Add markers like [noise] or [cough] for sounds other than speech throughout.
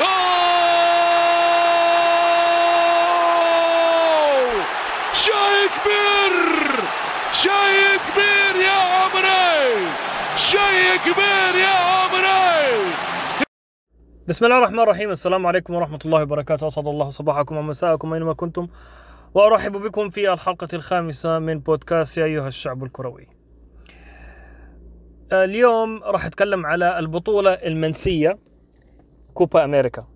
أوه! شيء كبير شيء كبير يا عمري! شيء كبير يا عمري! بسم الله الرحمن الرحيم. السلام عليكم ورحمة الله وبركاته. أسعد الله صباحكم ومساءكم أينما كنتم. وأرحب بكم في الحلقة الخامسة من بودكاست يا أيها الشعب الكروي. اليوم راح أتكلم على البطولة المنسية. كوبا أمريكا.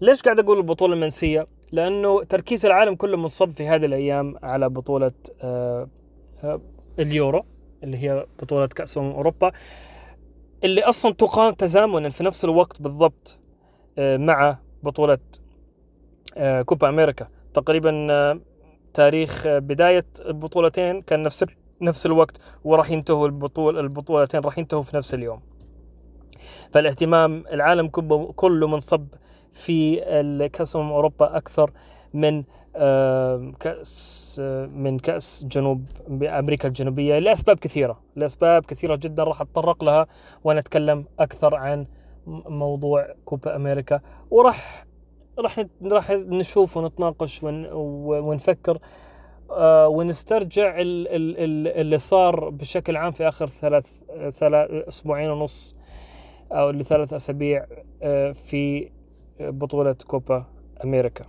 ليش قاعد أقول البطولة المنسية؟ لأنه تركيز العالم كله منصب في هذه الأيام على بطولة آه، آه، اليورو اللي هي بطولة كأس أمم أوروبا اللي أصلا تقام تزامنا في نفس الوقت بالضبط آه، مع بطولة كوبا أمريكا. تقريبا تاريخ بداية البطولتين كان نفس نفس الوقت وراح ينتهوا البطول البطولتين راح ينتهوا في نفس اليوم. فالاهتمام العالم كله منصب في كأس أمم أوروبا أكثر من آه، من كأس جنوب أمريكا الجنوبية لأسباب كثيرة لأسباب كثيرة جدا راح أتطرق لها ونتكلم أكثر عن موضوع كوبا أمريكا. وراح راح راح نشوف ونتناقش ونفكر آه، ونسترجع ال- ال- ال- اللي صار بشكل عام في آخر ثلاث ثلاث أسبوعين ونص. أو لثلاث أسابيع آه، في بطولة كوبا أمريكا.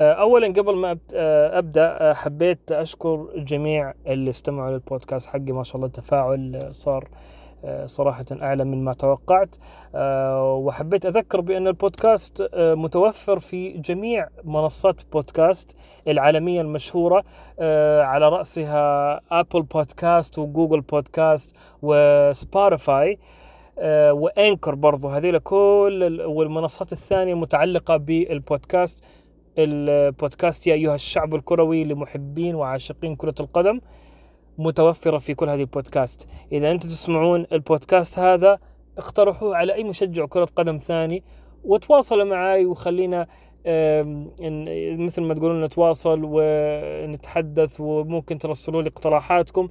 آه، اولا قبل ما آه، أبدأ آه، حبيت أشكر جميع اللي استمعوا للبودكاست حقي. ما شاء الله التفاعل آه، صار آه، صراحة أعلى من ما توقعت. آه، وحبيت أذكر بأن البودكاست آه، متوفر في جميع منصات بودكاست العالمية المشهورة آه، على رأسها Apple Podcast و Google Podcast و Spotify آه، و Anchor برضو هذيلا كل ال- والمنصات الثانية المتعلقة بالبودكاست. البودكاست يا أيها الشعب الكروي لمحبين وعاشقين كرة القدم متوفرة في كل هذه البودكاست. إذا أنت تسمعون البودكاست هذا اقترحوه على أي مشجع كرة قدم ثاني وتواصلوا معي وخلينا مثل ما تقولون نتواصل ونتحدث وممكن ترسلوا لي اقتراحاتكم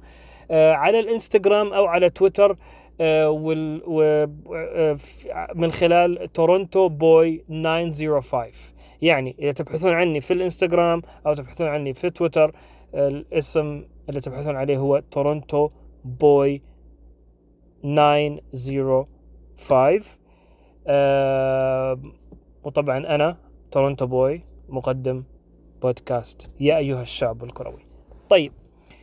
آه، على الإنستغرام أو على تويتر. آه، آه، من خلال تورونتو بوي 905 يعني إذا تبحثون عني في الإنستغرام أو تبحثون عني في تويتر الاسم اللي تبحثون عليه هو تورونتو بوي 905 آه، وطبعا أنا تورونتو بوي مقدم بودكاست. يا أيها الشعب الكروي. طيب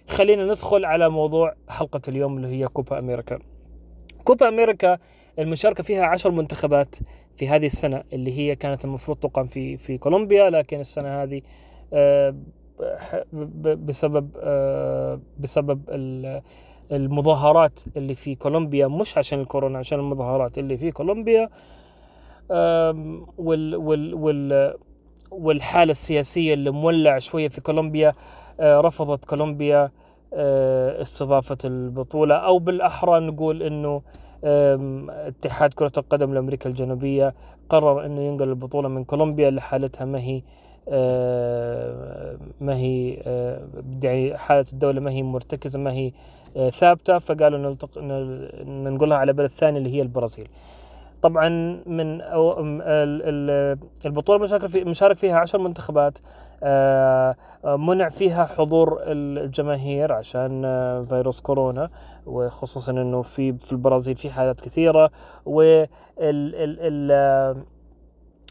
خلينا ندخل على موضوع حلقة اليوم اللي هي كوبا أمريكا. كوبا أمريكا المشاركة فيها عشر منتخبات في هذه السنة اللي هي كانت المفروض تقام في في كولومبيا لكن السنة هذه آه، بسبب آه، بسبب ال- المظاهرات اللي في كولومبيا مش عشان الكورونا عشان المظاهرات اللي في كولومبيا وال وال وال والحالة السياسية اللي مولع شوية في كولومبيا آه، رفضت كولومبيا استضافة البطولة أو بالأحرى نقول أنه اتحاد كرة القدم لأمريكا الجنوبية قرر أنه ينقل البطولة من كولومبيا لحالتها ما هي آه، ما هي آه، يعني حالة الدولة ما هي مرتكزة ما هي آه، ثابتة فقالوا نلتق... نل- ننقلها على بلد ثاني اللي هي البرازيل. طبعا من أو م- ال- ال- البطولة مشارك في مشارك فيها عشر منتخبات آه، آه، منع فيها حضور الجماهير عشان آه، فيروس كورونا وخصوصا إنه في في البرازيل في حالات كثيرة وال ال ال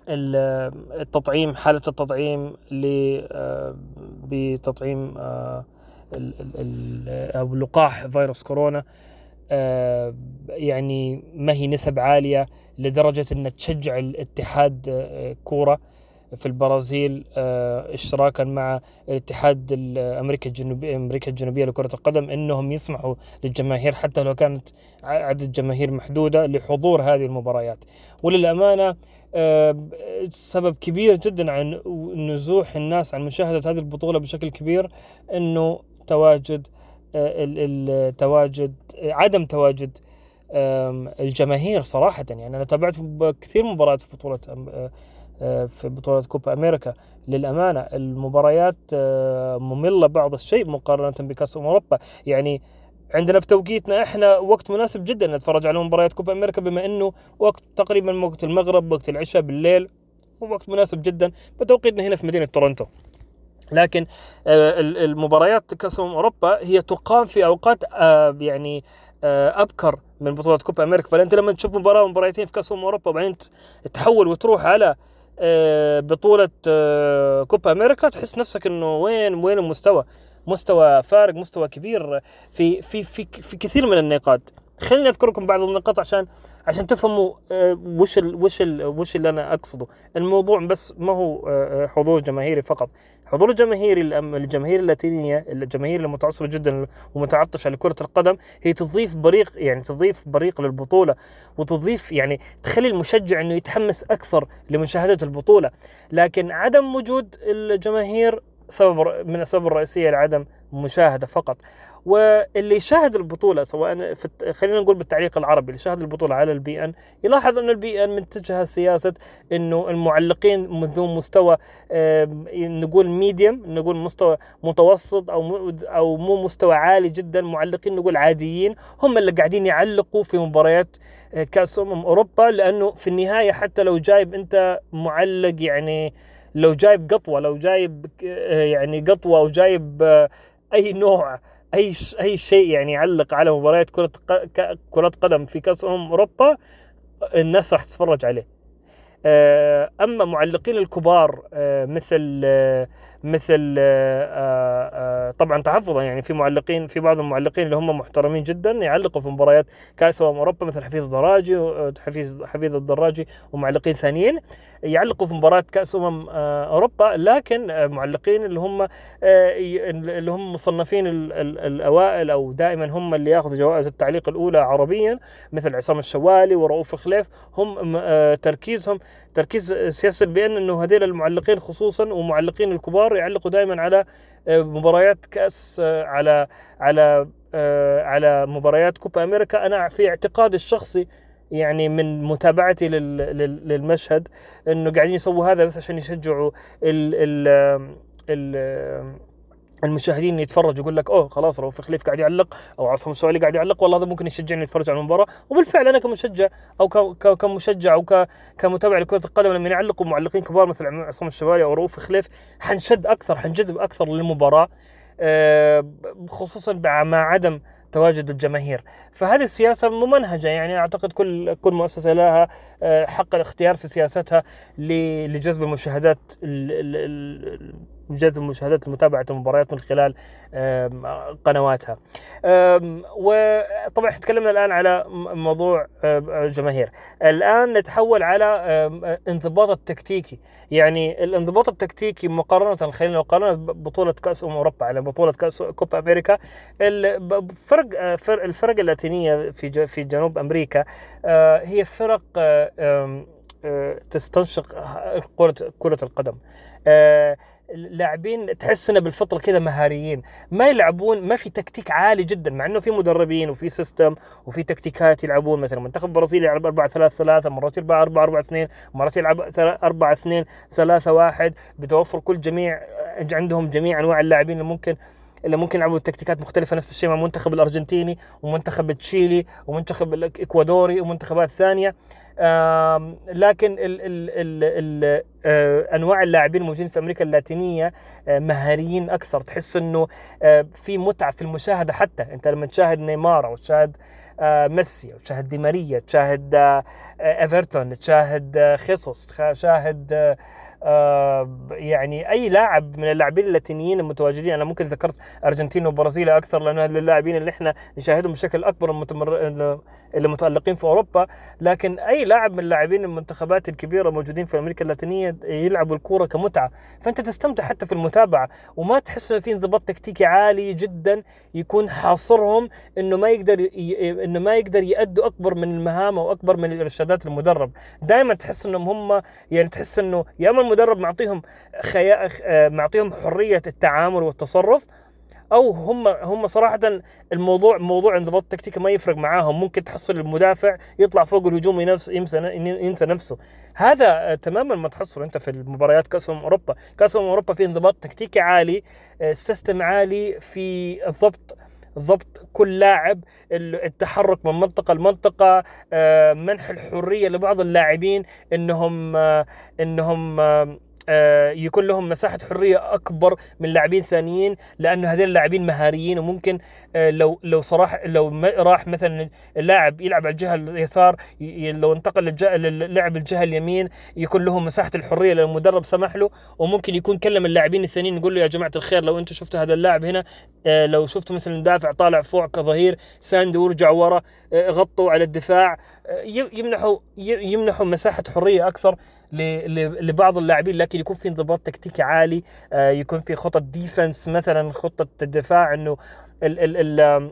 ال- التطعيم حالة التطعيم بتطعيم أو لقاح فيروس كورونا. يعني ما هي نسب عالية لدرجة أن تشجع الاتحاد آه، كورة في البرازيل آه، اشتراكا مع الاتحاد ال- أمريكا الجنوبيه أمريكا الجنوبية لكرة القدم إنهم يسمحوا للجماهير حتى لو كانت عدد جماهير محدودة لحضور هذه المباريات. وللأمانة آه، سبب كبير جدا عن نزوح الناس عن مشاهدة هذه البطولة بشكل كبير إنه تواجد آه، التواجد عدم تواجد الجماهير صراحة. يعني أنا تابعت كثير مباريات في بطولة آه، آه، في بطولة كوبا أمريكا. للأمانة المباريات آه، مملة بعض الشيء مقارنة بكأس أمم أوروبا. يعني عندنا في توقيتنا إحنا وقت مناسب جدا نتفرج على مباريات كوبا أمريكا بما إنه وقت تقريبا وقت المغرب وقت العشاء بالليل وقت مناسب جدا بتوقيتنا هنا في مدينة تورنتو. لكن آه، المباريات كأس أمم أوروبا هي تقام في أوقات آه، يعني آه، أبكر من بطولة كوبا أمريكا. فانت لما تشوف مباراة ومباراتين في كأس أمم أوروبا وبعدين تحول وتروح على بطولة كوبا أمريكا تحس نفسك إنه وين وين المستوى؟ مستوى فارق مستوى كبير في في في في كثير من النقاط. خليني أذكركم بعض النقاط عشان عشان تفهموا آه، وش ال وش ال وش اللي أنا أقصده. الموضوع بس ما هو آه، حضور جماهيري فقط. حضور الجماهيري الجماهير اللاتينية الجماهير المتعصبة جدا ومتعطشة لكرة القدم هي تضيف بريق يعني تضيف بريق للبطولة وتضيف يعني تخلي المشجع إنه يتحمس أكثر لمشاهدة البطولة. لكن عدم وجود الجماهير سبب من الأسباب الرئيسية لعدم مشاهدة فقط. واللي يشاهد البطولة سواء في خلينا نقول بالتعليق العربي اللي شاهد البطولة على ال beIN يلاحظ انه ال beIN متجهه سياسة إنه المعلقين ذو مستوى نقول medium نقول مستوى متوسط أو أو مو مستوى عالي جدا معلقين نقول عاديين هم اللي قاعدين يعلقوا في مباريات آه، كأس أمم أوروبا لأنه في النهاية حتى لو جايب أنت معلق يعني لو جايب قطوة لو جايب آه، يعني قطوة أو جايب آه، أي نوع أي أي شيء يعني يعلق على مباريات كرة كرة قدم في كأس أمم أوروبا الناس راح تتفرج عليه. آه، أما معلقين الكبار مثل مثل طبعا تحفظا يعني في معلقين في بعض المعلقين اللي هم محترمين جدا يعلقوا في مباريات كأس أمم أوروبا مثل حفيظ الدراجي حفيظ حفيظ الدراجي ومعلقين ثانيين. يعلقوا في مباراة كأس أمم آه، أوروبا لكن آه، معلقين اللي هم آه، اللي هم مصنفين الأوائل أو دائما هم اللي ياخذوا جوائز التعليق الأولى عربيا مثل عصام الشوالي ورؤوف خليف هم تركيزهم تركيز سياسه بأن إنه هذول المعلقين خصوصا ومعلقين الكبار يعلقوا دائما على مباريات كأس على على على مباريات كوبا أمريكا. أنا في اعتقادي الشخصي يعني من متابعتي للمشهد إنه قاعدين يسووا هذا بس عشان يشجعوا ال ال ال المشاهدين يتفرجوا يقول لك أوه خلاص رؤوف خليف قاعد يعلق أو عصام السؤالي قاعد يعلق والله هذا ممكن يشجعني اتفرج على المباراة. وبالفعل أنا كمشجع أو كمشجع أو كمتابع لكرة القدم لما يعلقوا معلقين كبار مثل عصام الشوالي أو رؤوف خليف حنشد أكثر حنجذب أكثر للمباراة. آه، خصوصا مع عدم تواجد الجماهير. فهذه السياسة ممنهجة يعني أعتقد كل كل مؤسسة لها آه، حق الاختيار في سياستها لجذب المشاهدات جذب المشاهدات لمتابعة المباريات من خلال قنواتها. وطبعا تكلمنا الآن على موضوع الجماهير. الآن نتحول على انضباط التكتيكي. يعني الانضباط التكتيكي مقارنة خلينا مقارنة بطولة كأس أمم أوروبا على بطولة كأس كوبا أمريكا الفرق الفرق اللاتينية في في جنوب أمريكا آه، هي فرق آه، تستنشق كرة كرة القدم. آه، لاعبين تحس انه بالفطرة كذا مهاريين. ما يلعبون ما في تكتيك عالي جدا مع إنه في مدربين وفي system وفي تكتيكات يلعبون. مثلا منتخب البرازيل يلعب 4 3 3 مرات يلعب 4 4 2 مرات يلعب 4 2 3 1 بتوفر كل جميع عندهم جميع أنواع اللاعبين اللي ممكن اللي ممكن يلعبوا تكتيكات مختلفة. نفس الشيء مع المنتخب الأرجنتيني ومنتخب تشيلي ومنتخب الاكوادوري ومنتخبات ثانية. لكن ال ال ال ال آه، أنواع اللاعبين الموجودين في أمريكا اللاتينية آه، مهاريين أكثر. تحس إنه آه، في متعة في المشاهدة حتى. أنت لما تشاهد نيمار أو تشاهد ميسي تشاهد دي ماريا تشاهد إيفرتون تشاهد خيسوس تشاهد يعني أي لاعب من اللاعبين اللاتينيين المتواجدين أنا ممكن ذكرت أرجنتين وبرازيل أكثر لأنه اللاعبين اللي إحنا نشاهدهم بشكل أكبر المتمر... اللي متألقين في أوروبا. لكن أي لاعب من اللاعبين المنتخبات الكبيرة موجودين في أمريكا اللاتينية يلعبوا الكورة كمتعة. فأنت تستمتع حتى في المتابعة وما تحس إنه في انضباط تكتيكي عالي جدا يكون حاصرهم إنه ما يقدر ي... إنه ما يقدر يأدوا أكبر من المهام أو أكبر من الإرشادات المدرب دائما تحس إنهم هم يعني تحس إنه يا أما المدرب معطيهم خيا... معطيهم حرية التعامل والتصرف أو هم هم صراحة الموضوع موضوع انضباط التكتيكي ما يفرق معاهم. ممكن تحصل المدافع يطلع فوق الهجوم ينسى ينسى نفسه. هذا تماما ما تحصل أنت في المباريات كأس أمم أوروبا. كأس أمم أوروبا في انضباط تكتيكي عالي سيستم عالي في الضبط ضبط كل لاعب التحرك من منطقة لمنطقة آه، منح الحرية لبعض اللاعبين إنهم آه، إنهم يكون لهم مساحة حرية أكبر من لاعبين ثانيين لأنه هذول اللاعبين مهاريين وممكن آه، لو لو صراحة لو راح مثلا اللاعب يلعب على الجهة اليسار لو انتقل للعب الجهة اليمين يكون له مساحة الحرية لو المدرب سمح له. وممكن يكون كلم اللاعبين الثانيين يقول له يا جماعة الخير لو أنتم شفتوا هذا اللاعب هنا آه، لو شفتوا مثلا دافع طالع فوق كظهير ساندوا ورجعوا ورا غطوا على الدفاع يمنحوا يمنحوا مساحة حرية أكثر. لبعض اللاعبين لكن يكون في انضباط تكتيكي عالي آه، يكون في خطط ديفنس مثلا خطة الدفاع إنه ال ال ال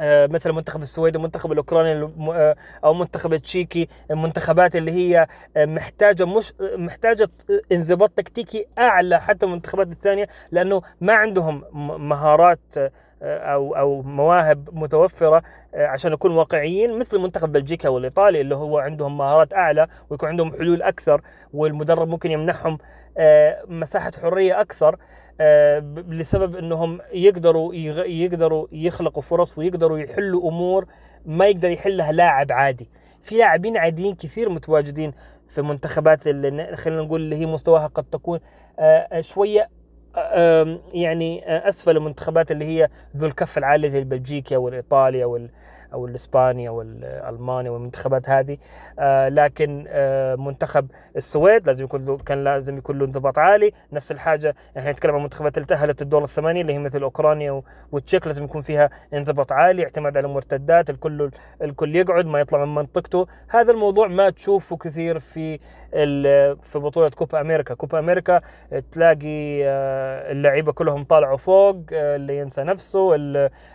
آه، مثل منتخب السويد ومنتخب الأوكراني آه، أو منتخب التشيكي المنتخبات اللي هي محتاجة مش محتاجة انضباط تكتيكي أعلى حتى المنتخبات الثانية لأنه ما عندهم مهارات أو أو مواهب متوفرة آه، عشان نكون واقعيين مثل منتخب بلجيكا والإيطالي اللي هو عندهم مهارات أعلى ويكون عندهم حلول أكثر والمدرب ممكن يمنحهم آه، مساحة حرية أكثر آه، لسبب إنهم يقدروا يقدروا يخلقوا فرص ويقدروا يحلوا أمور ما يقدر يحلها لاعب عادي. في لاعبين عاديين كثير متواجدين في منتخبات اللي خلينا نقول اللي هي مستواها قد تكون شوية يعني أسفل المنتخبات اللي هي ذو الكف العالي زي البلجيكي أو الايطالي أو الإسباني أو الألماني والمنتخبات هذه. آه لكن آه منتخب السويد لازم يكون له كان لازم يكون له انضباط عالي. نفس الحاجة إحنا نتكلم عن منتخبات اللي تأهلت الدور الثمانية اللي هي مثل أوكرانيا والتشيك لازم يكون فيها انضباط عالي اعتماد على المرتدات الكل الكل يقعد ما يطلع من منطقته. هذا الموضوع ما تشوفه كثير في في بطولة كوبا أمريكا. كوبا أمريكا تلاقي آه، اللعيبة كلهم طالعوا فوق اللي ينسى نفسه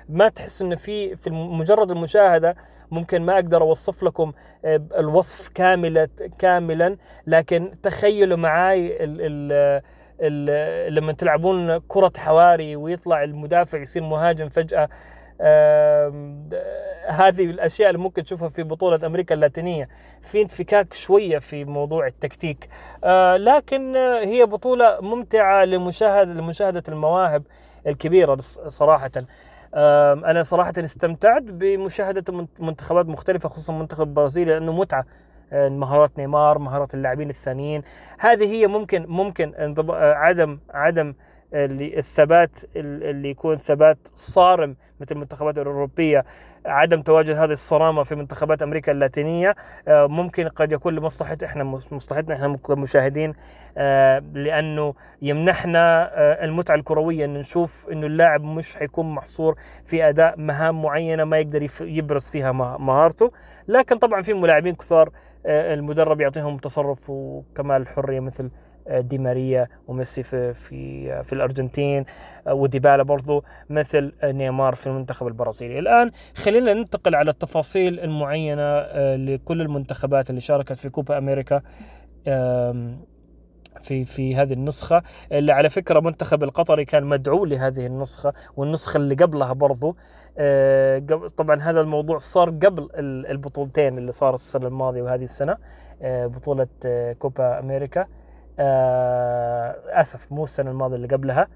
ما تحس إنه في في مجرد المشاهدة. ممكن ما أقدر أوصف لكم آه، الوصف كاملة كاملا لكن تخيلوا معاي ال ال لما تلعبون كرة حواري ويطلع المدافع يصير مهاجم فجأة هذه الأشياء اللي ممكن تشوفها في بطولة أمريكا اللاتينية. في انفكاك شوية في موضوع التكتيك. آه، لكن هي بطولة ممتعة لمشاهده لمشاهدة المواهب الكبيرة صراحة. أنا صراحة استمتعت بمشاهدة منتخبات مختلفة خصوصا منتخب البرازيل لأنه متعة. آه، مهارات نيمار مهارات اللاعبين الثانيين. هذه هي ممكن ممكن آه، عدم عدم اللي الثبات اللي يكون ثبات صارم مثل المنتخبات الأوروبية. عدم تواجد هذه الصرامة في منتخبات أمريكا اللاتينية. آه، ممكن قد يكون لمصلحة إحنا مصلحتنا إحنا كمشاهدين آه، لأنه يمنحنا آه، المتعة الكروية أن نشوف أنه اللاعب مش حيكون محصور في أداء مهام معينة ما يقدر يبرز فيها مهارته. لكن طبعا في ملاعبين كثار المدرب يعطيهم تصرف وكمال الحرية مثل دي ماريا وميسي في في في الأرجنتين وديبالا برضو مثل نيمار في المنتخب البرازيلي. الآن خلينا ننتقل على التفاصيل المعينة آه، لكل المنتخبات اللي شاركت في كوبا أمريكا في في هذه النسخة. اللي على فكرة منتخب القطري كان مدعو لهذه النسخة والنسخة اللي قبلها برضو آه، طبعا هذا الموضوع صار قبل البطولتين اللي صارت السنة الماضية وهذه السنة آه، بطولة كوبا أمريكا. آه أسف مو السنة الماضية اللي قبلها.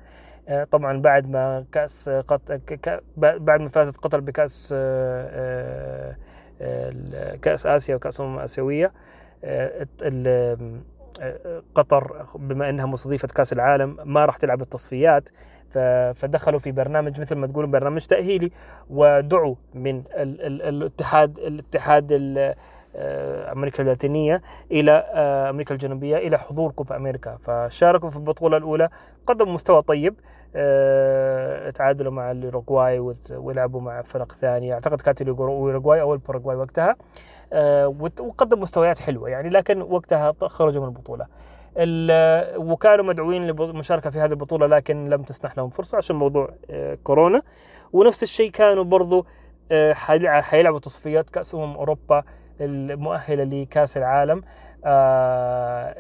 آه طبعا بعد ما كأس قط... ك... بعد ما فازت قطر بكأس آه آه كأس آسيا وكأس امم اسيويه آه قطر بما إنها مستضيفة كأس العالم ما راح تلعب التصفيات. فدخلوا في برنامج مثل ما تقولون برنامج تأهيلي ودعوا من الاتحاد الاتحاد آه، أمريكا اللاتينية إلى آه، أمريكا الجنوبية إلى حضور كوبا أمريكا. فشاركوا في البطولة الأولى قدموا مستوى طيب آه، تعادلوا مع الأوروغواي ولعبوا مع فرق ثانية. أعتقد كانت الأوروغواي أو الباراغواي وقتها وقدموا مستويات حلوة يعني لكن وقتها خرجوا من البطولة. وكانوا مدعوين للمشاركه في هذه البطولة لكن لم تسنح لهم فرصة عشان موضوع كورونا. ونفس الشيء كانوا برضو حيلعبوا تصفيات كاس امم أوروبا المؤهلة لكأس العالم آه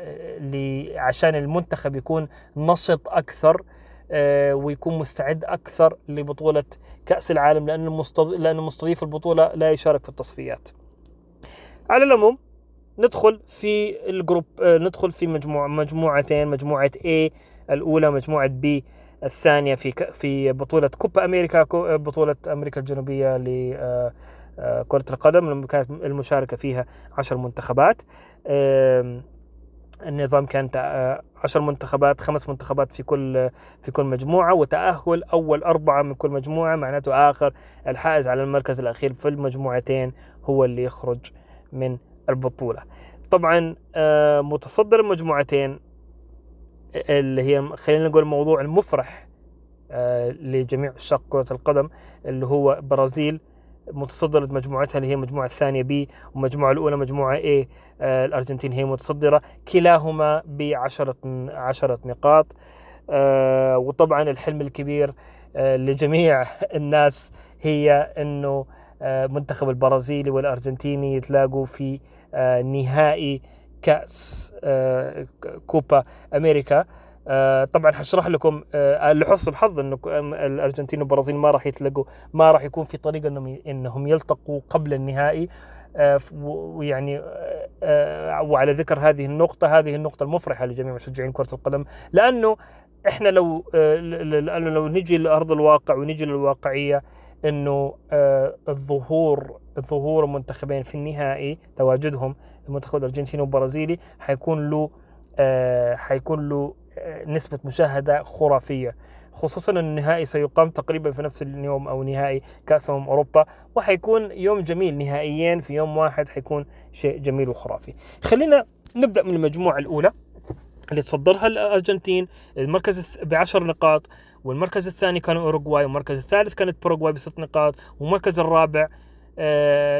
عشان المنتخب يكون نشط أكثر آه ويكون مستعد أكثر لبطولة كأس العالم لأن لأن مستضيف البطولة لا يشارك في التصفيات. على العموم ندخل في الجروب آه ندخل في مجموعه مجموعتين مجموعة A الأولى مجموعة B الثانية في في بطولة كوبا أمريكا بطولة أمريكا الجنوبية لكرة القدم كانت المشاركة فيها عشر منتخبات. النظام كان عشر منتخبات خمس منتخبات في كل في كل مجموعة وتأهل أول أربعة من كل مجموعة معناته آخر الحائز على المركز الأخير في المجموعتين هو اللي يخرج من البطولة. طبعا آه، متصدر المجموعتين اللي هي خلينا نقول الموضوع المفرح آه، لجميع عشاق كرة القدم اللي هو برازيل متصدرة مجموعتها اللي هي المجموعة الثانية بي والمجموعة الأولى مجموعة اي آه الأرجنتين هي متصدرة. كلاهما بعشرة عشرة نقاط. آه وطبعا الحلم الكبير آه لجميع [laughs] الناس هي أنه منتخب البرازيلي والأرجنتيني يتلاقوا في نهائي كأس كوبا أمريكا. طبعا حشرح لكم آه لحسن الحظ إنه الأرجنتين والبرازيل ما راح يتلقوا ما راح يكون في طريقة إنهم إنهم يلتقوا قبل النهائي. آه ويعني آه وعلى ذكر هذه النقطة هذه النقطة المفرحة لجميع مشجعين كرة القدم لأنه إحنا لو آه لو نجي لأرض الواقع ونجي للواقعية إنه آه الظهور ظهور المنتخبين في النهائي تواجدهم المنتخب الأرجنتيني والبرازيلي حيكون له آه حيكون له نسبة مشاهدة خرافية خصوصا أن النهائي سيقام تقريبا في نفس اليوم أو نهائي كأس أمم أوروبا وحيكون يوم جميل نهائيين في يوم واحد حيكون شيء جميل وخرافي. خلينا نبدأ من المجموعة الأولى اللي تصدرها الأرجنتين. المركز بعشر نقاط والمركز الثاني كان أوروغواي والمركز الثالث كانت باراغواي بست نقاط والمركز الرابع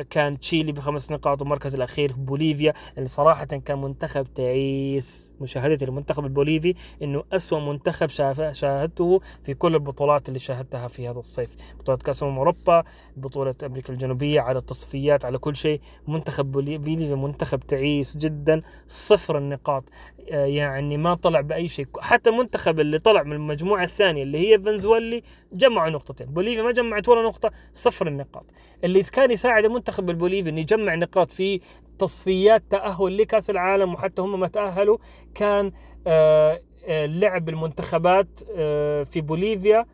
كان تشيلي بخمس نقاط والمركز الأخير بوليفيا اللي صراحة كان منتخب تعيس مشاهدتي للمنتخب البوليفي إنه أسوأ منتخب شاهدته في كل البطولات اللي شاهدتها في هذا الصيف. بطولة كأس أمم أوروبا بطولة أمريكا الجنوبية على التصفيات على كل شيء. منتخب بوليفيا منتخب تعيس جدا صفر النقاط. آه، يعني ما طلع بأي شيء. حتى المنتخب اللي طلع من المجموعة الثانية اللي هي فنزويلي جمعوا نقطتين. بوليفيا ما جمعت ولا نقطة صفر النقاط. اللي كان يساعد المنتخب البوليفي إنه يجمع نقاط في تصفيات تأهل لكأس العالم وحتى هم ما تأهلوا. كان آه، آه، لعب المنتخبات في بوليفيا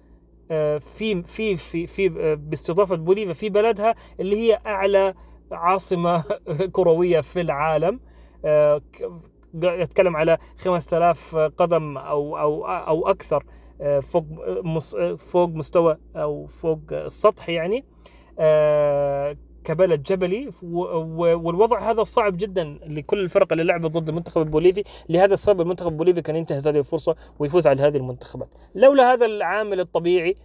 في في في في باستضافة بوليفيا في بلدها اللي هي أعلى عاصمة [laughs] كروية في العالم. يتكلم على 5000 قدم أو أو أو أكثر آه، فوق فوق مستوى أو فوق السطح يعني. آه، كبلد جبلي. والوضع هذا صعب جدا لكل الفرق اللي لعبت ضد المنتخب البوليفي لهذا السبب المنتخب البوليفي كان ينتهز هذه الفرصة ويفوز على هذه المنتخبات. لولا هذا العامل الطبيعي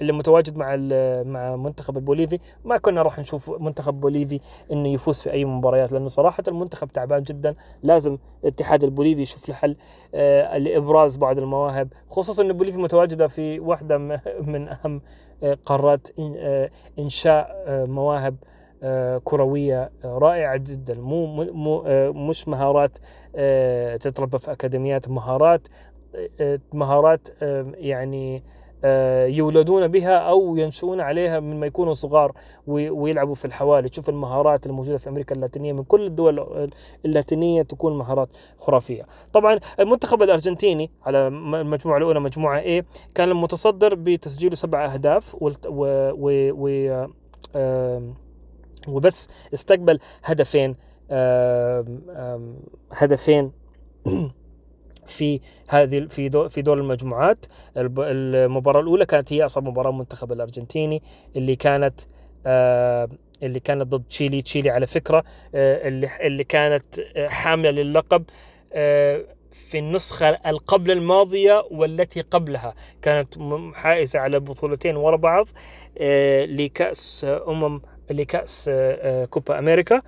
اللي متواجد مع مع منتخب البوليفي. ما كنا راح نشوف منتخب بوليفي إنه يفوز في أي مباريات لأنه صراحة المنتخب تعبان جدا. لازم الاتحاد البوليفي يشوف له حل آه لابراز بعض المواهب خصوصا إن بوليفيا متواجدة في واحدة من أهم آه قارات آه إنشاء مواهب كروية رائعة جدا. مو مو مش مهارات تتربى في أكاديميات مهارات مهارات يعني يولدون بها أو ينشؤون عليها من ما يكونوا صغار ويلعبوا في الحوالي. تشوف المهارات الموجودة في أمريكا اللاتينية من كل الدول اللاتينية تكون مهارات خرافية. طبعا المنتخب الأرجنتيني على المجموعة الأولى مجموعة A كان المتصدر بتسجيله سبع أهداف و, و... و... وبس استقبل هدفين هدفين. [clears throat] في هذه في دور في دور المجموعات. المباراة الأولى كانت هي اصعب مباراة منتخب الأرجنتيني اللي كانت آه اللي كانت ضد تشيلي. تشيلي على فكرة آه اللي اللي كانت آه حاملة للقب في النسخة القبل الماضية والتي قبلها. كانت حائزة على بطولتين ورا بعض لكأس أمم لكأس كوبا أمريكا.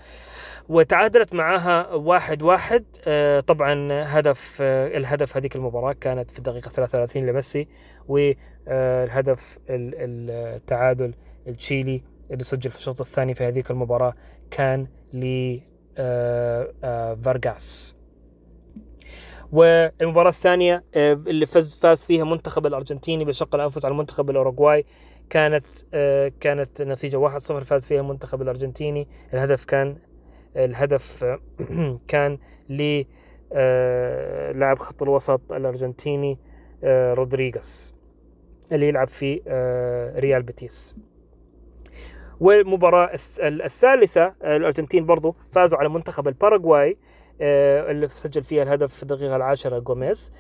وتعادلت معها واحد واحد. آه، طبعا هدف آه، الهدف هذيك المباراة كانت في الدقيقة 33 لميسي والهدف التعادل التشيلي اللي سجل في الشوط الثاني في هذيك المباراة كان ل فارغاس. والمباراة الثانية اللي فاز فاز فيها منتخب الأرجنتيني بشق الأنفس على المنتخب الأوروغواي كانت كانت نتيجة 1-0 فاز فيها المنتخب الأرجنتيني. الهدف كان الهدف [clears throat] كان ل آه، لاعب خط الوسط الأرجنتيني آه، رودريغيز اللي يلعب في آه، ريال بيتيس. والمباراة الث- الثالثة الأرجنتين برضو فازوا على منتخب الباراغواي اللي سجل فيها الهدف في الدقيقة العاشرة جوميز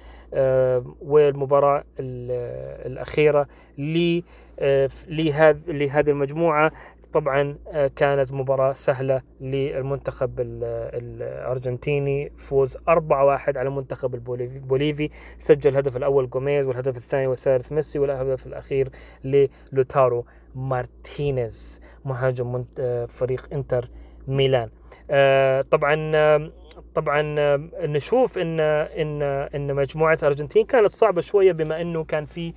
والمباراة ال- الأخيرة لهذه المجموعة طبعا آه، كانت مباراة سهلة للمنتخب ال- الأرجنتيني. فوز 4-1 على المنتخب البوليفي بوليفي. سجل الهدف الأول جوميز والهدف الثاني والثالث ميسي والهدف الأخير لوتارو مارتينيز مهاجم آه، فريق إنتر ميلان. آه، طبعا طبعا نشوف إن إن إن مجموعة الارجنتين كانت صعبة شوية بما إنه كان في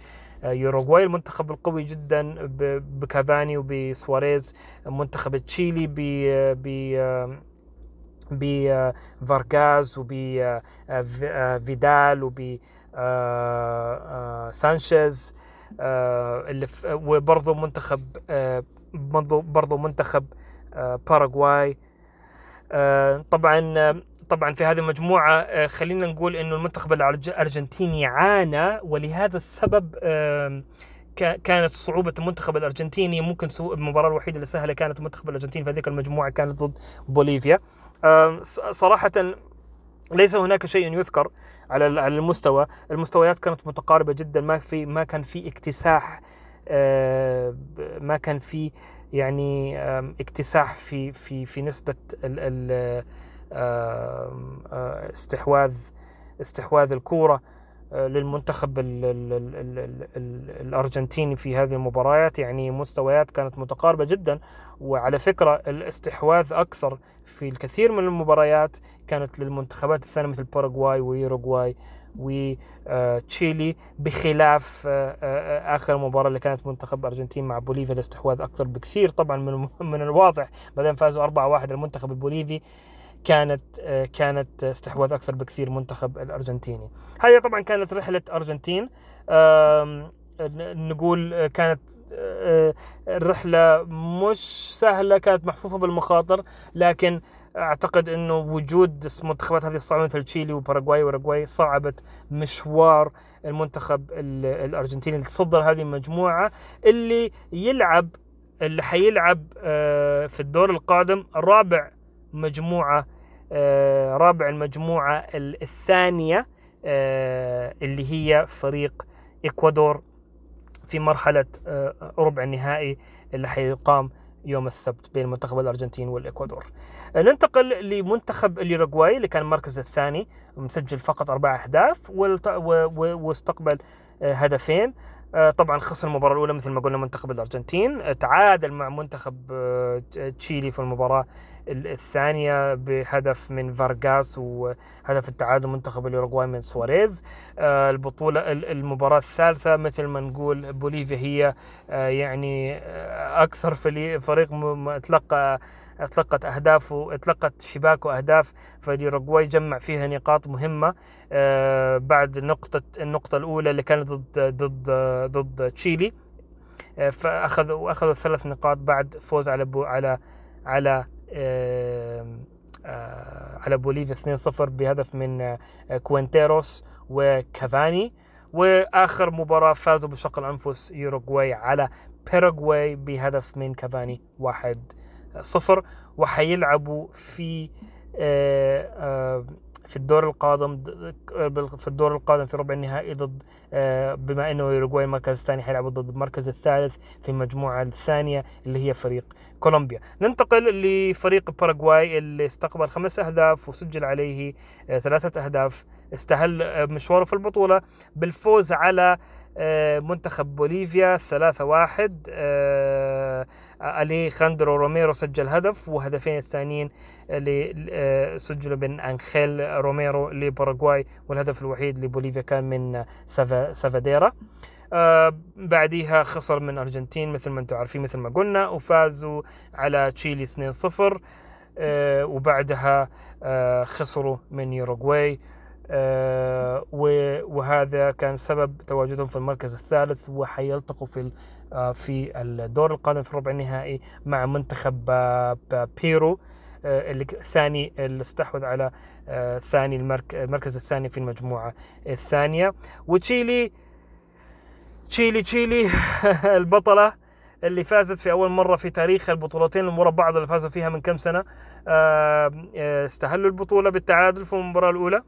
يوروغواي المنتخب القوي جدا بكافاني وبسواريز منتخب تشيلي ب ب بفارغاز وبفيدال وب آه، آه، سانشيز آه، اللي وبرضه منتخب آه، برضه منتخب آه، باراغواي. آه، طبعا آه، طبعا في هذه المجموعة آه، خلينا نقول إنه المنتخب الأرج- الأرجنتيني عانى ولهذا السبب كانت صعوبة المنتخب الأرجنتيني. ممكن المباراة الوحيدة اللي سهلة كانت المنتخب الأرجنتيني في هذيك المجموعة كانت ضد بوليفيا. صراحة ليس هناك شيء يذكر على ال- على المستوى. المستويات كانت متقاربة جدا ما في ما كان في اكتساح ما كان في يعني اكتساح في في في نسبة ال ال آم، آه، استحواذ استحواذ الكورة آه، للمنتخب ال ال ال ال ال ال الأرجنتيني في هذه المباريات. يعني مستويات كانت متقاربة جدا وعلى فكرة الاستحواذ أكثر في الكثير من المباريات كانت للمنتخبات الثانية مثل باراغواي ويوروغواي وتشيلي بخلاف آخر مباراة اللي كانت منتخب الأرجنتين مع بوليفيا. الاستحواذ أكثر بكثير طبعا من من الواضح بعدين فازوا 4-1 المنتخب البوليفي. كانت آه، كانت استحواذ أكثر بكثير منتخب الأرجنتيني. هذه طبعا كانت رحلة أرجنتين. نقول آه، كانت آه، الرحله مش سهلة كانت محفوفة بالمخاطر لكن أعتقد إنه وجود المنتخبات هذه الصعبة مثل تشيلي وباراغواي واوروغواي صعبت مشوار المنتخب ال- الأرجنتيني اللي تصدر هذه المجموعة اللي يلعب اللي حيلعب آه، في الدور القادم رابع مجموعة آه، رابع المجموعة ال- الثانية آه، اللي هي فريق إكوادور في مرحلة آه، ربع النهائي اللي حيقام يوم السبت بين منتخب الأرجنتين والإكوادور. آه، ننتقل لمنتخب اليوروغواي اللي كان المركز الثاني مسجل فقط و- و- واستقبل آه، هدفين. آه، طبعا خسر المباراة الأولى مثل ما قلنا منتخب الأرجنتين. آه، تعادل مع منتخب آه، تشيلي في المباراة ال- الثانية بهدف من فارغاس وهدف التعادل منتخب الأوروغواي من سواريز. آه، البطولة ال- المباراة الثالثة مثل ما نقول بوليفيا هي آه، يعني آه، أكثر فري- فريق تلقى تلقت أهدافه تلقت شباك وأهداف. فالأوروغواي جمع فيها نقاط مهمة. آه، بعد نقطة النقطة الأولى اللي كانت ضد ضد ضد تشيلي. فأخذوا وأخذوا ثلاث نقاط بعد فوز على على على على بوليفيا 2-0 بهدف من آه، كوينتيروس وكافاني. وآخر مباراة فازوا بشق الأنفس يوروغواي على باراغواي بهدف من كافاني 1-0 وحيلعبوا في آه، آه، في الدور القادم ضد- في الدور القادم في ربع النهائي ضد آه، بما إنه يوروغواي المركز الثاني حيلعبوا ضد المركز الثالث في المجموعه الثانية اللي هي فريق كولومبيا. ننتقل لفريق باراغواي اللي استقبل خمس أهداف وسجل عليه آه، ثلاثة أهداف. استهل آه، مشواره في البطولة بالفوز على آه، منتخب بوليفيا 3-1 آه، أليخاندرو روميرو سجل هدف وهدفين الثانيين اللي آه، سجلوا من أنخيل روميرو لباراغواي والهدف الوحيد لبوليفيا كان من آه، سافا- سافاديرا. آه بعديها خسر من أرجنتين مثل ما أنتم عارفين مثل ما قلنا وفازوا على تشيلي 2-0 آه وبعدها آه خسروا من يوروغواي. آه وهذا كان سبب تواجدهم في المركز الثالث وحيلتقوا في آه في الدور القادم في الربع النهائي مع منتخب آه، بيرو آه، اللي ك- ثاني اللي استحوذ على آه، ثاني المرك- المركز الثاني في المجموعة الثانية. وتشيلي تشيلي تشيلي [laughs] البطلة اللي فازت في أول مرة في تاريخ البطولتين ورا بعض اللي فازوا فيها من كم سنة آه، آه، استهلوا البطولة بالتعادل في المباراة الأولى.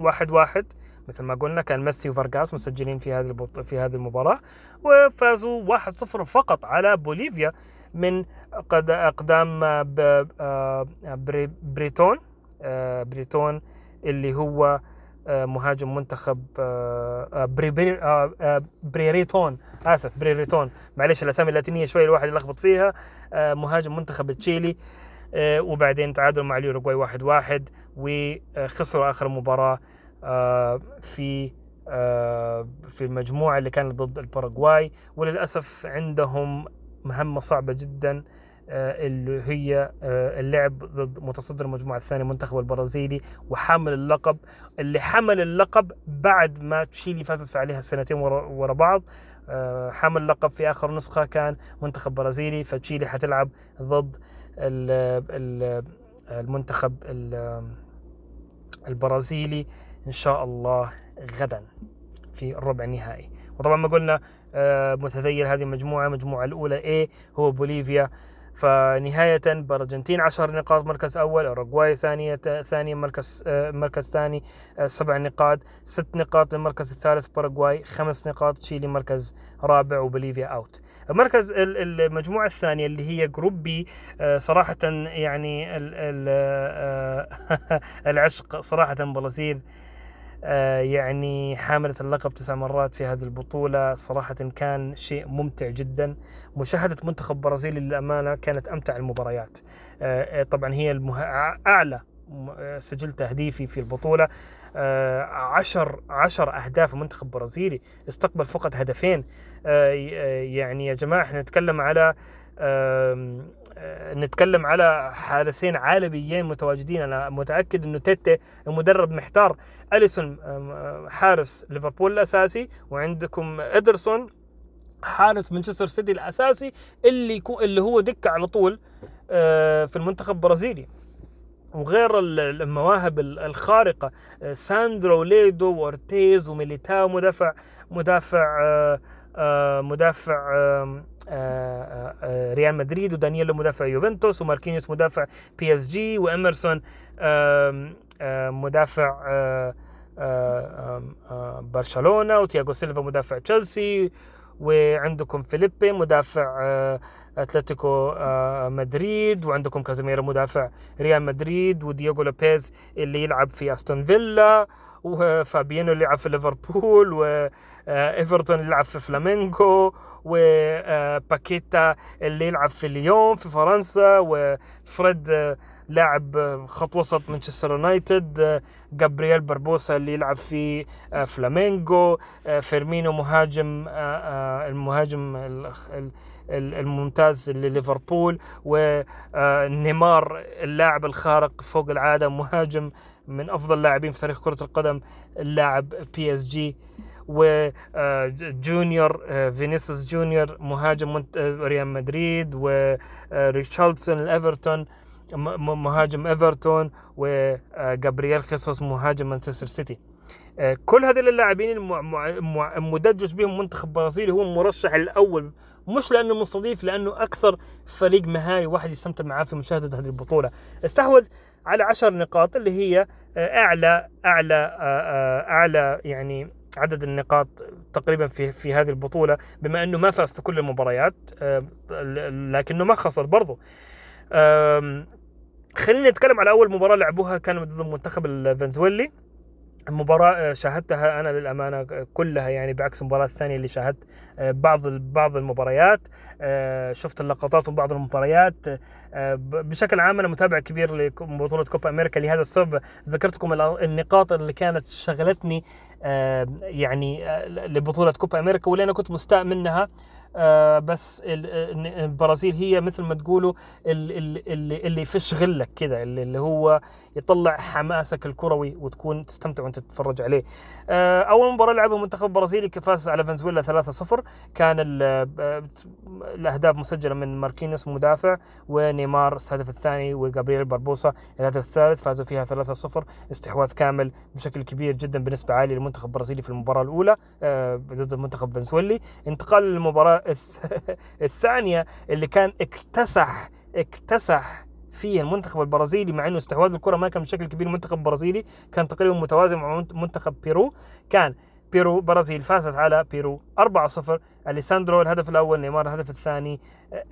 واحد واحد. مثل ما قلنا كان ميسي وفارغاس مسجلين في هذه البط... في هذه المباراة وفازوا 1-0 فقط على بوليفيا من قد أقدام آه، ب... آه، بري... بريتون آه، بريتون اللي هو آه، مهاجم منتخب بري... بري... بريريتون. آسف بريريتون. معلش الأسامي اللاتينية شوي الواحد يلخبط فيها. مهاجم منتخب تشيلي. وبعدين تعادلوا مع اليوروغواي واحد واحد وخسروا آخر مباراة آه، في آه، في المجموعة اللي كانت ضد الباراغواي. وللأسف عندهم مهمة صعبة جدا آه، اللي هي آه، اللعب ضد متصدر المجموعة الثانية المنتخب البرازيلي وحامل اللقب اللي حمل اللقب بعد ما تشيلي فازت عليها السنتين ورا بعض. آه، حامل اللقب في آخر نسخة كان منتخب برازيلي فتشيلي حتلعب ضد المنتخب ال- البرازيلي إن شاء الله غدا في الربع النهائي. وطبعا ما قلنا آه، متذيل هذه المجموعة المجموعه الأولى A هو بوليفيا. فنهاية الأرجنتين 10 نقاط مركز أول أوروغواي ثانية ثاني مركز آه، مركز ثاني آه، سبع نقاط ست نقاط للمركز الثالث باراغواي خمس نقاط تشيلي مركز رابع وبوليفيا out. المركز ال- المجموعة الثانية اللي هي Group B آه، صراحة يعني ال- ال- [laughs] العشق صراحة برازيل يعني حاملة اللقب تسع مرات في هذه البطولة. صراحة كان شيء ممتع جدا. مشاهدة منتخب برازيلي للأمانة كانت أمتع المباريات. آه، آه، طبعا هي المه... أعلى آه، سجل تهديفي في البطولة. آه، عشر عشر أهداف منتخب برازيلي. استقبل فقط هدفين. آه، آه، يعني يا جماعة إحنا نتكلم على آه، نتكلم على حارسين عالميين متواجدين. أنا متأكد إنه تيتي المدرب محتار. أليسون حارس ليفربول الأساسي وعندكم إدرسون حارس مانشستر سيتي الأساسي اللي يكون اللي هو دكة على طول آه، في المنتخب البرازيلي. وغير ال- المواهب ال- الخارقة آه، ساندرو ليدو وارتيز وميليتاو مدافع مدافع آه، مدافع آم، آه، آه، آه، ريال مدريد ودانييلو مدافع يوفنتوس وماركينيوس مدافع PSG واميرسون آه، مدافع آه، آه، آه، برشلونة وتياغو سيلفا مدافع تشيلسي وعندكم فيليبي مدافع آه، أتلتيكو آه، مدريد وعندكم كازيميرو مدافع ريال مدريد ودييغو لويز اللي يلعب في أستون فيلا. وفابيانو اللي يلعب في ليفربول وايفرتون اللي يلعب في فلامينغو وباكيتا اللي يلعب في ليون في فرنسا وفريد آه، لاعب آه، خط وسط مانشستر يونايتد آه، جابرييل بربوسا اللي يلعب في آه، فلامينغو آه، فيرمينو مهاجم آه، آه، المهاجم ال- ال- ال- الممتاز لليفربول ونيمار اللاعب الخارق فوق العادة مهاجم من أفضل اللاعبين في تاريخ كرة القدم اللاعب PSG وجونيور فينيسيوس جونيور مهاجم آه، ريال مدريد وريتشاردسون الإيفرتون مهاجم إيفرتون وجابرييل خيسوس مهاجم مانشستر سيتي. آه، كل هذول اللاعبين الم- م- م- مدجج بهم منتخب برازيلي هو المرشح الأول مش لأنه مستضيف لأنه أكثر فريق مهاري واحد يستمتع معاه في مشاهدة هذه البطولة. استحوذ على عشر نقاط اللي هي آه، أعلى أعلى آه، آه، أعلى يعني عدد النقاط تقريبا في في هذه البطولة بما أنه ما فاز في كل المباريات لكنه ما خسر برضه خلينا نتكلم على أول مباراة لعبوها كانت ضد المنتخب الفنزويلي. المباراة آه، شاهدتها أنا للأمانة آه، كلها يعني بعكس المباراة الثانية اللي شاهدت آه، بعض بعض المباريات شفت اللقطات من بعض المباريات بشكل عام أنا متابع كبير لبطولة كوبا أمريكا لهذا السبب ذكرت لكم ال- النقاط اللي كانت شغلتني يعني لبطولة كوبا أمريكا واللي أنا كنت مستاء منها بس ال- ال- البرازيل هي مثل ما تقولوا ال- ال- اللي اللي يفش غلك كذا اللي هو يطلع حماسك الكروي وتكون تستمتع وأنت تتفرج عليه. آه أول مباراة لعبها المنتخب البرازيلي فاز على فنزويلا 3-0 كان ال- آه، الأهداف مسجلة من ماركينيوس مدافع ونيمار الهدف الثاني وجابرييل باربوسا الهدف الثالث فازوا فيها 3-0 استحواذ كامل بشكل كبير جدا بنسبة عالية للمنتخب البرازيلي في المباراة الأولى آه، ضد المنتخب فنزويلي. انتقال للمباراة [laughs] الثانية اللي كان اكتسح اكتسح فيها المنتخب البرازيلي مع إنه استحواذ الكرة ما كان بشكل كبير. المنتخب البرازيلي كان تقريبا متوازن مع منت- منتخب بيرو. كان بيرو برازيل فازت على بيرو 4-0 أليساندرو الهدف الأول نيمار الهدف الثاني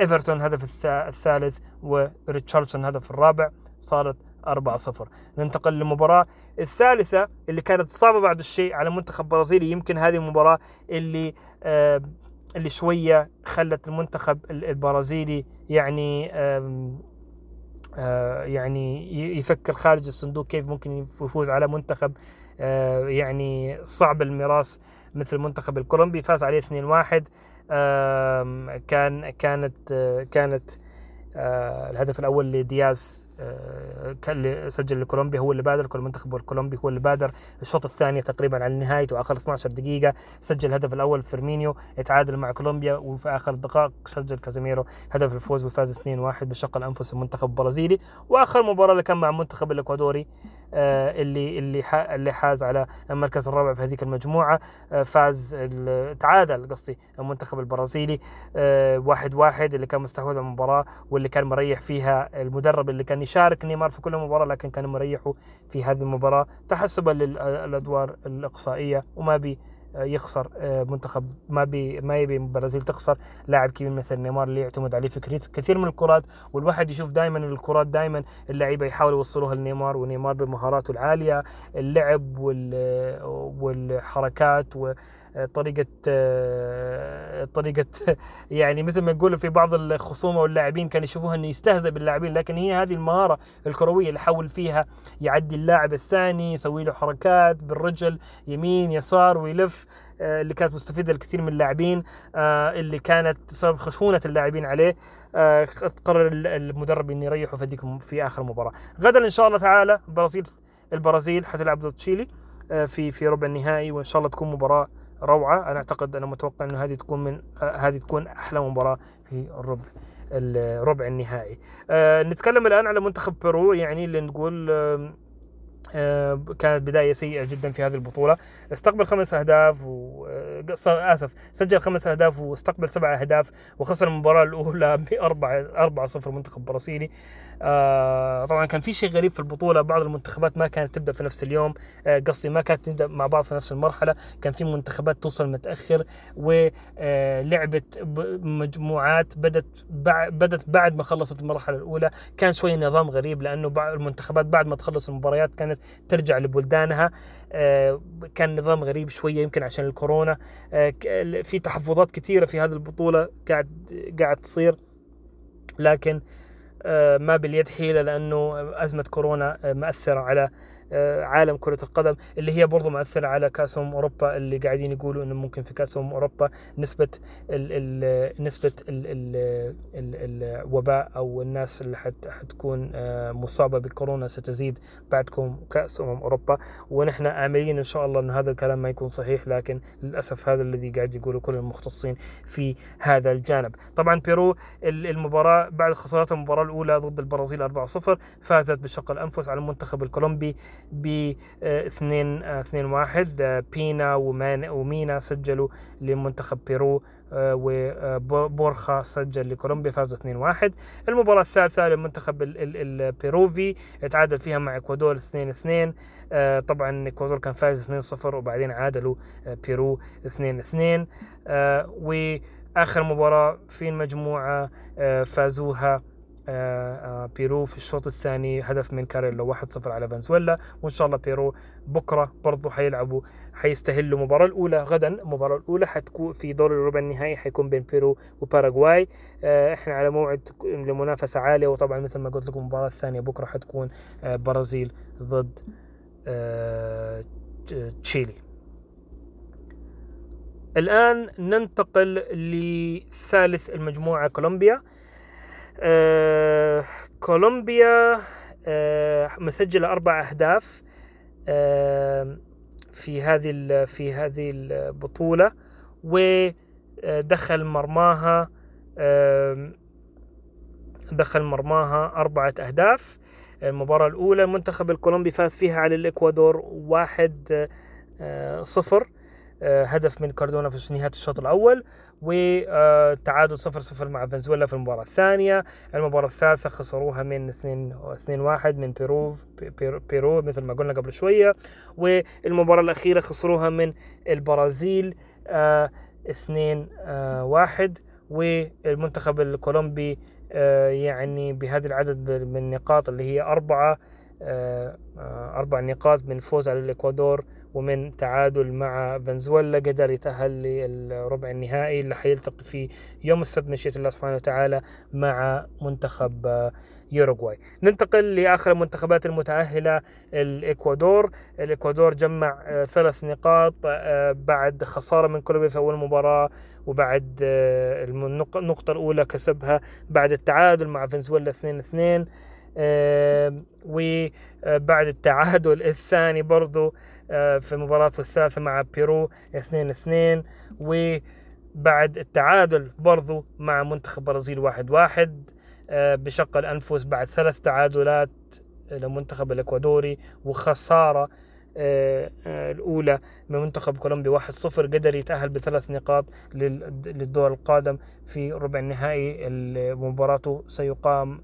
إيفرتون الهدف الث- الثالث وريتشاردسون الهدف الرابع. صارت 4-0 ننتقل للمباراة الثالثة اللي كانت صعبة بعد الشيء على منتخب برازيلي. يمكن هذه المباراة اللي آه اللي شوية خلت المنتخب ال- البرازيلي يعني آه يعني يفكر خارج الصندوق كيف ممكن يفوز على منتخب آه يعني صعب المراس مثل المنتخب الكولومبي. فاز عليه 2-1 آم، كان كانت آه كانت الهدف الأول لدياز كان اللي سجل لكولومبيا هو اللي بادر. كل المنتخب الكولومبي هو اللي بادر. الشوط الثاني تقريبا على نهايته اخر 12 دقيقة سجل الهدف الأول فيرمينيو يتعادل مع كولومبيا وفي آخر الدقائق سجل كازيميرو هدف الفوز وفاز 2-1 بشق الأنفس المنتخب البرازيلي. وآخر مباراة اللي كان مع المنتخب الإكوادوري اللي اللي ح- اللي حاز على المركز الرابع في هذيك المجموعة. آه فاز تعادل قصدي المنتخب البرازيلي آه واحد واحد اللي كان مستحوذ على المباراة واللي كان مريح فيها المدرب اللي كان يشارك نيمار في كل مباراة لكن كان مريحه في هذه المباراة تحسبا للادوار الإقصائية. وما بي يخسر آه، منتخب ما بي ما يبي البرازيل تخسر. لاعب كبير مثل نيمار اللي يعتمد عليه في كثير- من الكرات والواحد يشوف دائما الكرات دائما اللعيبة يحاولوا يوصلوها لنيمار ونيمار بمهاراته العالية اللعب وال- والحركات وطريقة آه، طريقة [laughs] يعني مثل ما يقولوا في بعض الخصومة واللاعبين كانوا يشوفوها إنه يستهزئ باللاعبين لكن هي هذه المهارة الكروية اللي يحاول فيها يعدي اللاعب الثاني يسوي له حركات بالرجل يمين يسار ويلف آه، اللي كانت مستفيدة لكثير من اللاعبين آه، اللي كانت سبب خشونة اللاعبين عليه آه، قرر ال- المدرب إنه يريحه في في آخر مباراة. غدا إن شاء الله تعالى البرازيل البرازيل حتلعب ضد تشيلي في في ربع النهائي وإن شاء الله تكون مباراة روعة. أنا أعتقد أنا متوقع إنه هذه تكون من هذه تكون أحلى مباراة في الربع الربع النهائي. آه، نتكلم الآن على منتخب بيرو يعني اللي نقول كانت بداية سيئة جدا في هذه البطولة. استقبل خمس أهداف و آه، آسف سجل خمس أهداف واستقبل سبع أهداف وخسر المباراة الأولى [laughs] بأربعة أربعة صفر منتخب برازيلي. آه، طبعا كان في شيء غريب في البطولة. بعض المنتخبات ما كانت تبدأ في نفس اليوم. آه، قصدي ما كانت تبدأ مع بعض في نفس المرحلة. كان في منتخبات توصل متأخر ولعبت مجموعات بدت بدت بعد ما خلصت المرحلة الأولى. كان شوي نظام غريب بعض المنتخبات بعد ما تخلص المباريات كانت ترجع لبلدانها. آه، كان نظام غريب شوية يمكن عشان الكورونا. آه، في تحفظات كثيرة في هذه البطولة قاعد قاعد تصير. لكن آه، ما باليد حيلة لأنه أزمة كورونا آه، مأثرة على آه، عالم كرة القدم اللي هي برضو مأثرة على كأس أمم أوروبا اللي قاعدين يقولوا إنه ممكن في كأس أمم أوروبا نسبة ال ال نسبة ال ال ال الوباء أو الناس اللي حت حتكون آه، مصابة بكورونا ستزيد بعدكم كأس أمم أوروبا. ونحن آملين إن شاء الله أن هذا الكلام ما يكون صحيح لكن للأسف هذا الذي قاعد يقوله كل المختصين في هذا الجانب. طبعا بيرو ال- المباراة بعد خسارة المباراة الأولى ضد البرازيل 4-0 فازت بشق الأنفس على المنتخب الكولومبي ب 2 2 1 بينا ومينا سجلوا لمنتخب بيرو آه، وبورخا سجل لكولومبيا فازوا 2 1 المباراة الثالثة للمنتخب ال- ال- البيروفي تعادل فيها مع إكوادور 2 2 آه، طبعا إكوادور كان فايز 2 0 وبعدين عادلوا آه، بيرو 2 2 وآخر مباراة في المجموعة فازوها بيرو في الشوط الثاني هدف من كاريلو 1-0 على فنزويلا. وإن شاء الله بيرو بكرة برضو حيلعبوا حيستهلوا المباراة الأولى غدا المباراة الأولى حتكون في دور الربع النهائي حيكون بين بيرو وباراغواي. آه، إحنا على موعد لمنافسة عالية وطبعا مثل ما قلت لكم المباراة الثانية بكرة حتكون آه، برازيل ضد آه، تشيلي. الآن ننتقل لثالث المجموعة كولومبيا. آه كولومبيا آه مسجلة أربع أهداف آه في هذه في هذه البطولة ودخل مرماها آه دخل مرماها أربعة أهداف. المباراة الأولى المنتخب الكولومبي فاز فيها على الإكوادور واحد آه، صفر آه، هدف من كاردونا في نهاية الشوط الأول. وتعادل صفر صفر مع فنزويلا في المباراة الثانية. المباراة الثالثة خسروها من 2 2 1 من بيرو بيرو مثل ما قلنا قبل شوية. والمباراة الأخيرة خسروها من البرازيل 2 آه، 1 والمنتخب الكولومبي يعني بهذا العدد من النقاط اللي هي أربعة أربع نقاط من فوز على الإكوادور ومن تعادل مع فنزويلا قدر يتأهل للربع النهائي اللي حيلتقي في يوم السبت مشيئة الله سبحانه وتعالى مع منتخب آه، يوروغواي. ننتقل لآخر المنتخبات المتأهلة الإكوادور. الإكوادور جمع آه، ثلاث نقاط آه، بعد خسارة من كولومبيا في أول مباراة وبعد النقطة الأولى كسبها بعد التعادل مع فنزويلا 2-2 وبعد التعادل الثاني برضو آه، في مباراته الثالثة مع بيرو 2 2 وبعد التعادل برضو مع منتخب برازيل 1 1 آه، بشق الأنفس بعد ثلاث تعادلات للمنتخب الإكوادوري وخسارة آه، الأولى من منتخب كولومبيا 1-0 قدر يتأهل بثلاث نقاط للدور القادم في ربع النهائي. مباراته سيقام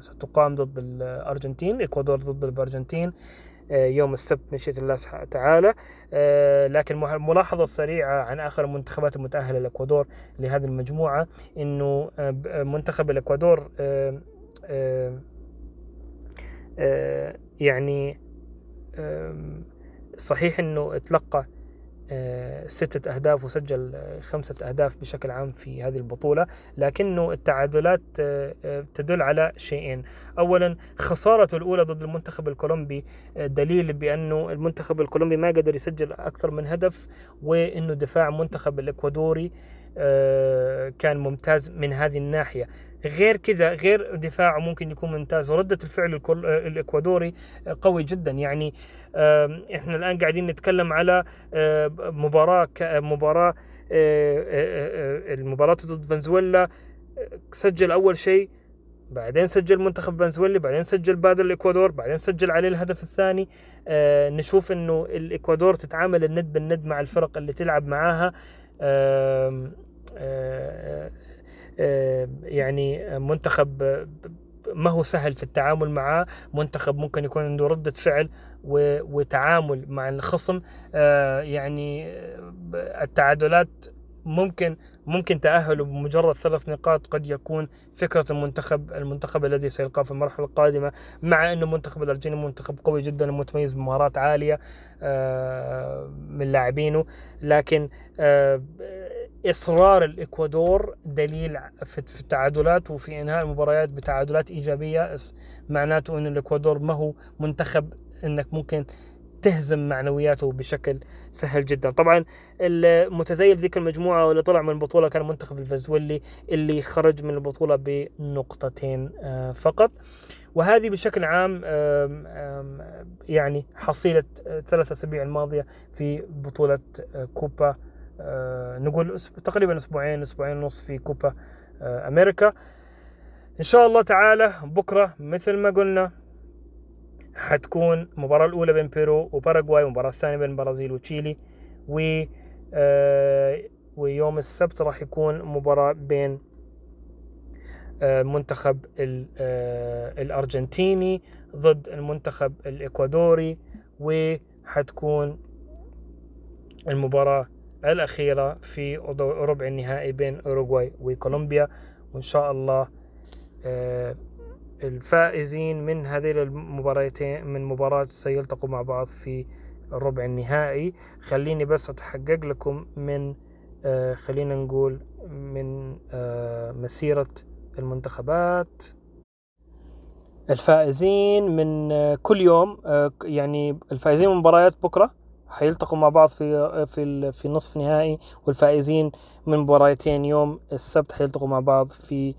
ستقام ضد الأرجنتين الإكوادور ضد الأرجنتين. آه، يوم السبت مشيئة الله تعالى آه، لكن ملاحظة سريعة عن آخر المنتخبات المتأهلة الإكوادور لهذه المجموعة أنه آه، منتخب الإكوادور يعني صحيح أنه تلقى آه، ستة أهداف وسجل آه، خمسة أهداف بشكل عام في هذه البطولة لكنه التعادلات آه، تدل على شيئين. أولا خسارته الأولى ضد المنتخب الكولومبي دليل بأنه المنتخب الكولومبي ما قدر يسجل أكثر من هدف وأنه دفاع المنتخب الإكوادوري كان ممتاز من هذه الناحية. غير كذا غير دفاعه ممكن يكون ممتاز. ردة الفعل الإكوادوري قوي جدا. يعني إحنا الآن قاعدين نتكلم على مباراة مباراة المباراة ضد فنزويلا. سجل أول شيء بعدين سجل منتخب فنزويلا بعدين سجل بادل الإكوادور بعدين سجل عليه الهدف الثاني. آه نشوف إنه الإكوادور تتعامل الند بالند مع الفرق اللي تلعب معاها. آه آه آه، يعني منتخب ما هو سهل في التعامل معاه. منتخب ممكن يكون عنده ردة فعل وتعامل مع الخصم. آه، يعني التعادلات ممكن ممكن تأهله بمجرد ثلاث نقاط. قد يكون فكرة المنتخب المنتخب الذي سيلقاه في المرحلة القادمة مع أنه منتخب الأرجنتين منتخب قوي جدا ومتميز بمهارات عالية آه، من لاعبينه. لكن إصرار الإكوادور دليل في التعادلات وفي إنهاء المباريات بتعادلات إيجابية. معناته إن الإكوادور ما هو منتخب إنك ممكن تهزم معنوياته بشكل سهل جدا. طبعا المتذيل ذيك المجموعة واللي طلع من البطولة كان منتخب الفنزويلي اللي خرج من البطولة بنقطتين آه، فقط. وهذه بشكل عام يعني حصيلة ثلاث أسابيع الماضية في بطولة آه، كوبا نقول تقريبا أسبوعين أسبوعين ونص في كوبا آه، أمريكا. إن شاء الله تعالى بكرة مثل ما قلنا حتكون المباراة الأولى بين بيرو وباراغواي والمباراة الثانية بين البرازيل وتشيلي و آه، ويوم السبت راح يكون مباراة بين منتخب الأرجنتيني ضد المنتخب الإكوادوري وحتكون المباراة الأخيرة في ربع النهائي بين أوروغواي وكولومبيا. وإن شاء الله آه، الفائزين من هذه المباراتين من مباراة سيلتقوا مع بعض في الربع النهائي. خليني بس أتحقق لكم من آه، خلينا نقول من آه، مسيرة المنتخبات. الفائزين من كل يوم يعني الفائزين من مباريات بكرة. حيلتقوا مع بعض في في في نصف نهائي والفائزين من مباراتين يوم السبت حيلتقوا مع بعض في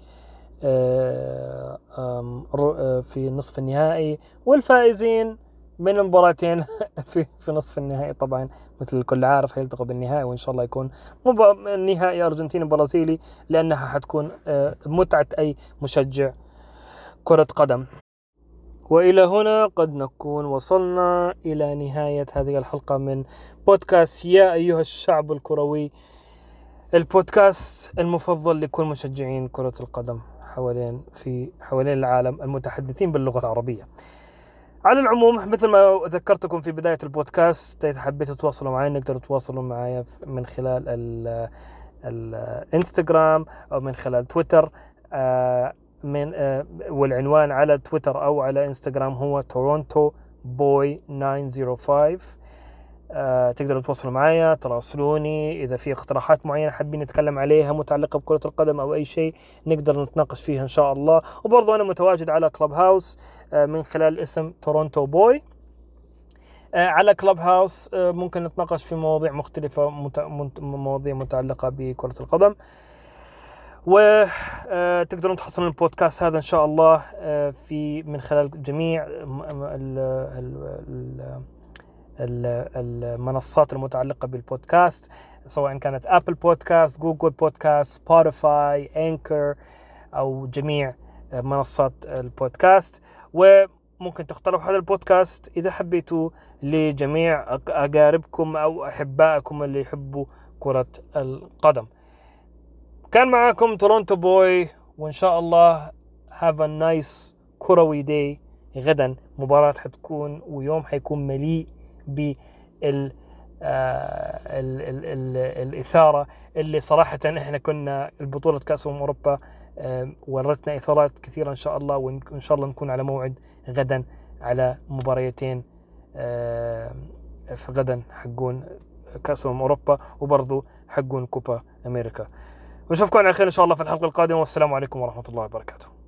آه، آه، في نصف النهائي والفائزين من المباراتين [laughs] في في نصف النهائي. طبعا مثل الكل عارف حيلتقوا بالنهائي وإن شاء الله يكون نهائي أرجنتيني برازيلي لأنها حتكون آه، متعة أي مشجع كرة قدم. وإلى هنا قد نكون وصلنا إلى نهاية هذه الحلقة من بودكاست يا أيها الشعب الكروي البودكاست المفضل لكل مشجعين كرة القدم حوالين في حوالين العالم المتحدثين باللغة العربية. على العموم مثل ما ذكرتكم في بداية البودكاست إذا حبيتوا تتواصلوا معي نقدروا تتواصلوا معي من خلال ال- الإنستغرام أو من خلال تويتر آه، من آه، والعنوان على تويتر أو على إنستغرام هو تورونتو بوي 905 آه، تقدروا تتواصلوا معايا تراسلوني. إذا في اقتراحات معينة حابين نتكلم عليها متعلقة بكرة القدم أو أي شيء نقدر نتناقش فيها إن شاء الله. وبرضو أنا متواجد على كلوب هاوس آه، من خلال اسم Toronto Boy. على Clubhouse ممكن نتناقش في مواضيع مت- مواضيع متعلقة بكرة القدم. وتقدرون تحصلون البودكاست هذا إن شاء الله آه، في من خلال جميع المنصات المتعلقة بالبودكاست سواء كانت Apple Podcast Google Podcast Spotify Anchor أو جميع آه، منصات البودكاست. وممكن تقترحوا هذا البودكاست إذا حبيتوا لجميع أقاربكم أو أحبائكم اللي يحبوا كرة القدم. كان معكم Toronto Boy وإن شاء الله have a nice كروي day غدا مباراة حتكون ويوم حيكون مليء بال آه، ال ال ال الإثارة اللي صراحة إحنا كنا البطولة كأس أمم أوروبا آه، ورتنا إثارات كثيرة إن شاء الله وإن إن شاء الله نكون على موعد غدا على مباريتين آه، في غدا حقون كأس أمم أوروبا وبرضو حقون كوبا أمريكا. ونشوفكم على خير إن شاء الله في الحلقة القادمة والسلام عليكم ورحمة الله وبركاته.